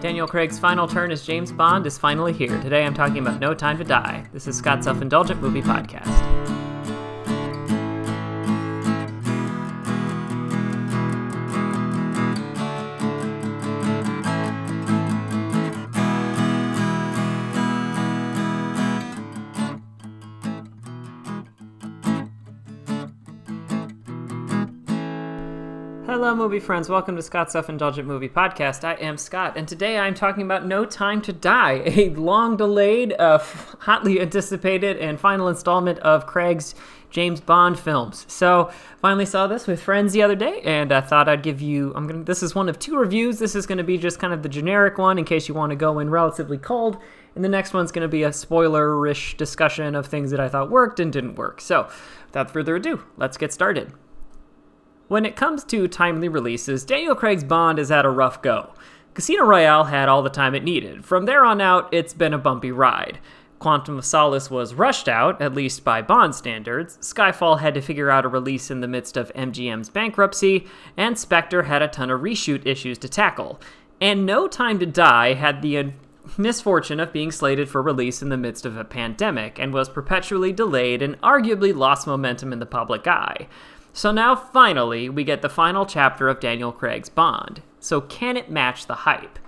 Daniel Craig's final turn as James Bond is finally here. Today I'm talking about No Time to Die. This is Scott's Self Indulgent Movie Podcast. Hello, movie friends. Welcome to Scott's Self Indulgent Movie Podcast. I am Scott, and today I'm talking about No Time to Die, a long delayed, uh, hotly anticipated, and final installment of Craig's James Bond films. So, finally saw this with friends the other day, and I thought I'd give you. I'm gonna. This is one of two reviews. This is to be just kind of the generic one in case you want to go in relatively cold, and the next one's to be a spoiler-ish discussion of things that I thought worked and didn't work. So, without further ado, let's get started. When it comes to timely releases, Daniel Craig's Bond has had a rough go. Casino Royale had all the time it needed. From there on out, it's been a bumpy ride. Quantum of Solace was rushed out, at least by Bond standards. Skyfall had to figure out a release in the midst of MGM's bankruptcy, and Spectre had a ton of reshoot issues to tackle. And No Time to Die had the misfortune of being slated for release in the midst of a pandemic and was perpetually delayed and arguably lost momentum in the public eye. So now finally, we get the final chapter of Daniel Craig's Bond. So can it match the hype?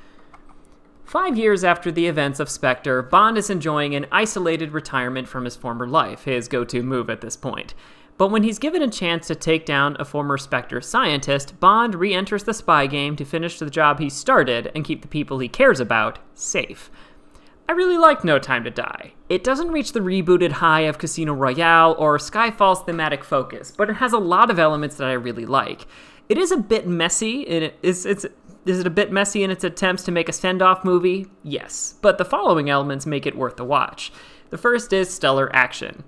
Five years after the events of Spectre, Bond is enjoying an isolated retirement from his former life, his go to move at this point. But when he's given a chance to take down a former Spectre scientist, Bond re enters the spy game to finish the job he started and keep the people he cares about safe. I really like No Time to Die. It doesn't reach the rebooted high of Casino Royale or Skyfall's thematic focus, but it has a lot of elements that I really like. It is a bit messy, and it is it's is it a bit messy in its attempts to make a send-off movie? Yes, but the following elements make it worth the watch. The first is stellar action.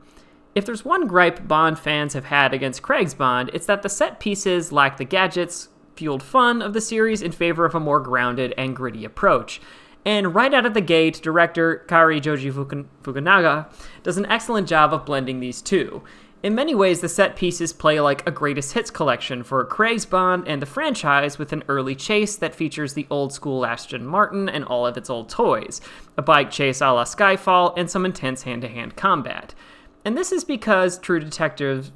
If there's one gripe Bond fans have had against Craig's Bond, it's that the set pieces lack the gadgets fueled fun of the series in favor of a more grounded and gritty approach. And right out of the gate, director Cary Joji Fukunaga does an excellent job of blending these two. In many ways, the set pieces play like a greatest hits collection for Craig's Bond and the franchise with an early chase that features the old school Aston Martin and all of its old toys, a bike chase a la Skyfall, and some intense hand to hand combat. And this is because True Detective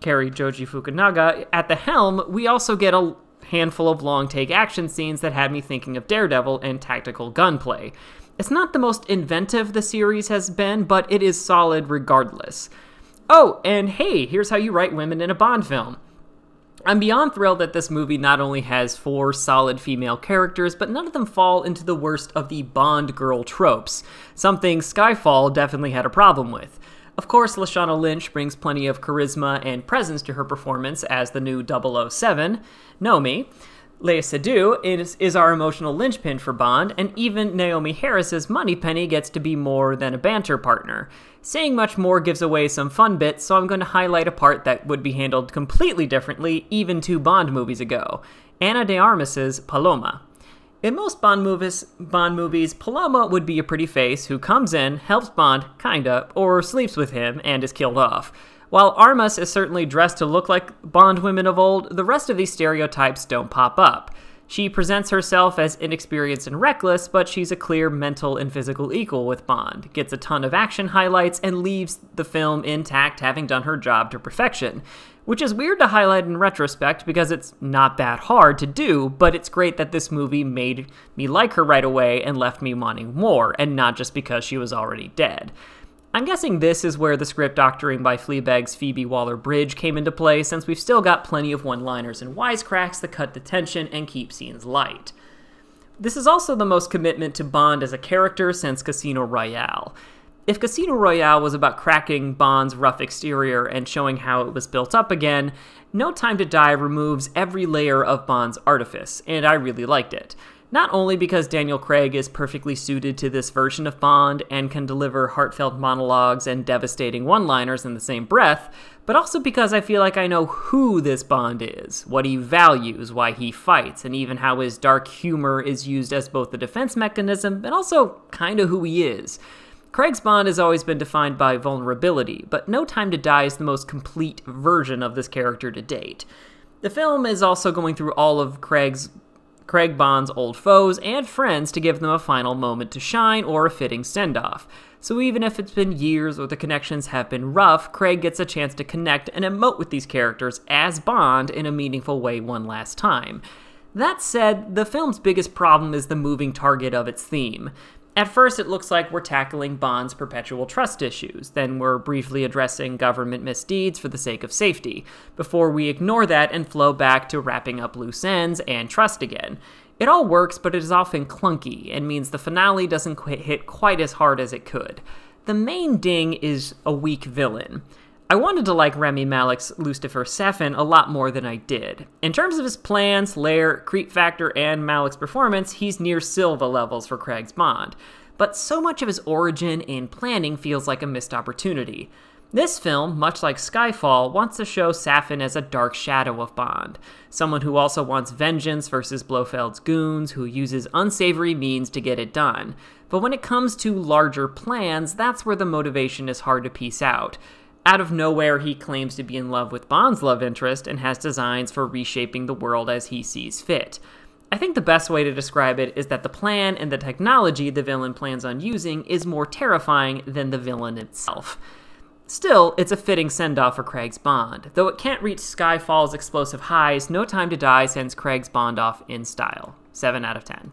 Cary Joji Fukunaga at the helm, we also get a handful of long take action scenes that had me thinking of Daredevil and tactical gunplay. It's not the most inventive the series has been, but it is solid regardless. Oh, and hey, here's how you write women in a Bond film. I'm beyond thrilled that this movie not only has four solid female characters, but none of them fall into the worst of the Bond girl tropes, something Skyfall definitely had a problem with. Of course, Lashana Lynch brings plenty of charisma and presence to her performance as the new 007, Nomi. Léa Seydoux is, is our emotional linchpin for Bond, and even Naomie Harris's Moneypenny gets to be more than a banter partner. Saying much more gives away some fun bits, so I'm going to highlight a part that would be handled completely differently even two Bond movies ago Ana de Armas's Paloma. In most Bond movies, Bond movies, Paloma would be a pretty face who comes in, helps Bond, kinda, or sleeps with him and is killed off. While Armas is certainly dressed to look like Bond women of old, the rest of these stereotypes don't pop up. She presents herself as inexperienced and reckless, but she's a clear mental and physical equal with Bond, gets a ton of action highlights, and leaves the film intact, having done her job to perfection which is weird to highlight in retrospect because it's not that hard to do, but it's great that this movie made me like her right away and left me wanting more, and not just because she was already dead. I'm guessing this is where the script doctoring by Fleabag's Phoebe Waller Bridge came into play, since we've still got plenty of one liners and wisecracks that cut the tension and keep scenes light. This is also the most commitment to Bond as a character since Casino Royale. If Casino Royale was about cracking Bond's rough exterior and showing how it was built up again, No Time to Die removes every layer of Bond's artifice, and I really liked it. Not only because Daniel Craig is perfectly suited to this version of Bond and can deliver heartfelt monologues and devastating one liners in the same breath, but also because I feel like I know who this Bond is, what he values, why he fights, and even how his dark humor is used as both a defense mechanism and also kinda who he is. Craig's Bond has always been defined by vulnerability, but No Time to Die is the most complete version of this character to date. The film is also going through all of Craig's Craig bonds old foes and friends to give them a final moment to shine or a fitting send off. So even if it's been years or the connections have been rough, Craig gets a chance to connect and emote with these characters as Bond in a meaningful way one last time. That said, the film's biggest problem is the moving target of its theme. At first, it looks like we're tackling Bond's perpetual trust issues, then we're briefly addressing government misdeeds for the sake of safety, before we ignore that and flow back to wrapping up loose ends and trust again. It all works, but it is often clunky and means the finale doesn't hit quite as hard as it could. The main ding is a weak villain. I wanted to like Rami Malek's Lucifer Safin a lot more than I did. In terms of his plans, lair, creep factor, and Malek's performance, he's near Silva levels for Craig's Bond. But so much of his origin and planning feels like a missed opportunity. This film, much like Skyfall, wants to show Safin as a dark shadow of Bond, someone who also wants vengeance versus Blofeld's goons, who uses unsavory means to get it done. But when it comes to larger plans, that's where the motivation is hard to piece out. Out of nowhere, he claims to be in love with Bond's love interest and has designs for reshaping the world as he sees fit. I think the best way to describe it is that the plan and the technology the villain plans on using is more terrifying than the villain itself. Still, it's a fitting send off for Craig's Bond. Though it can't reach Skyfall's explosive highs, No Time to Die sends Craig's Bond off in style. 7 out of 10.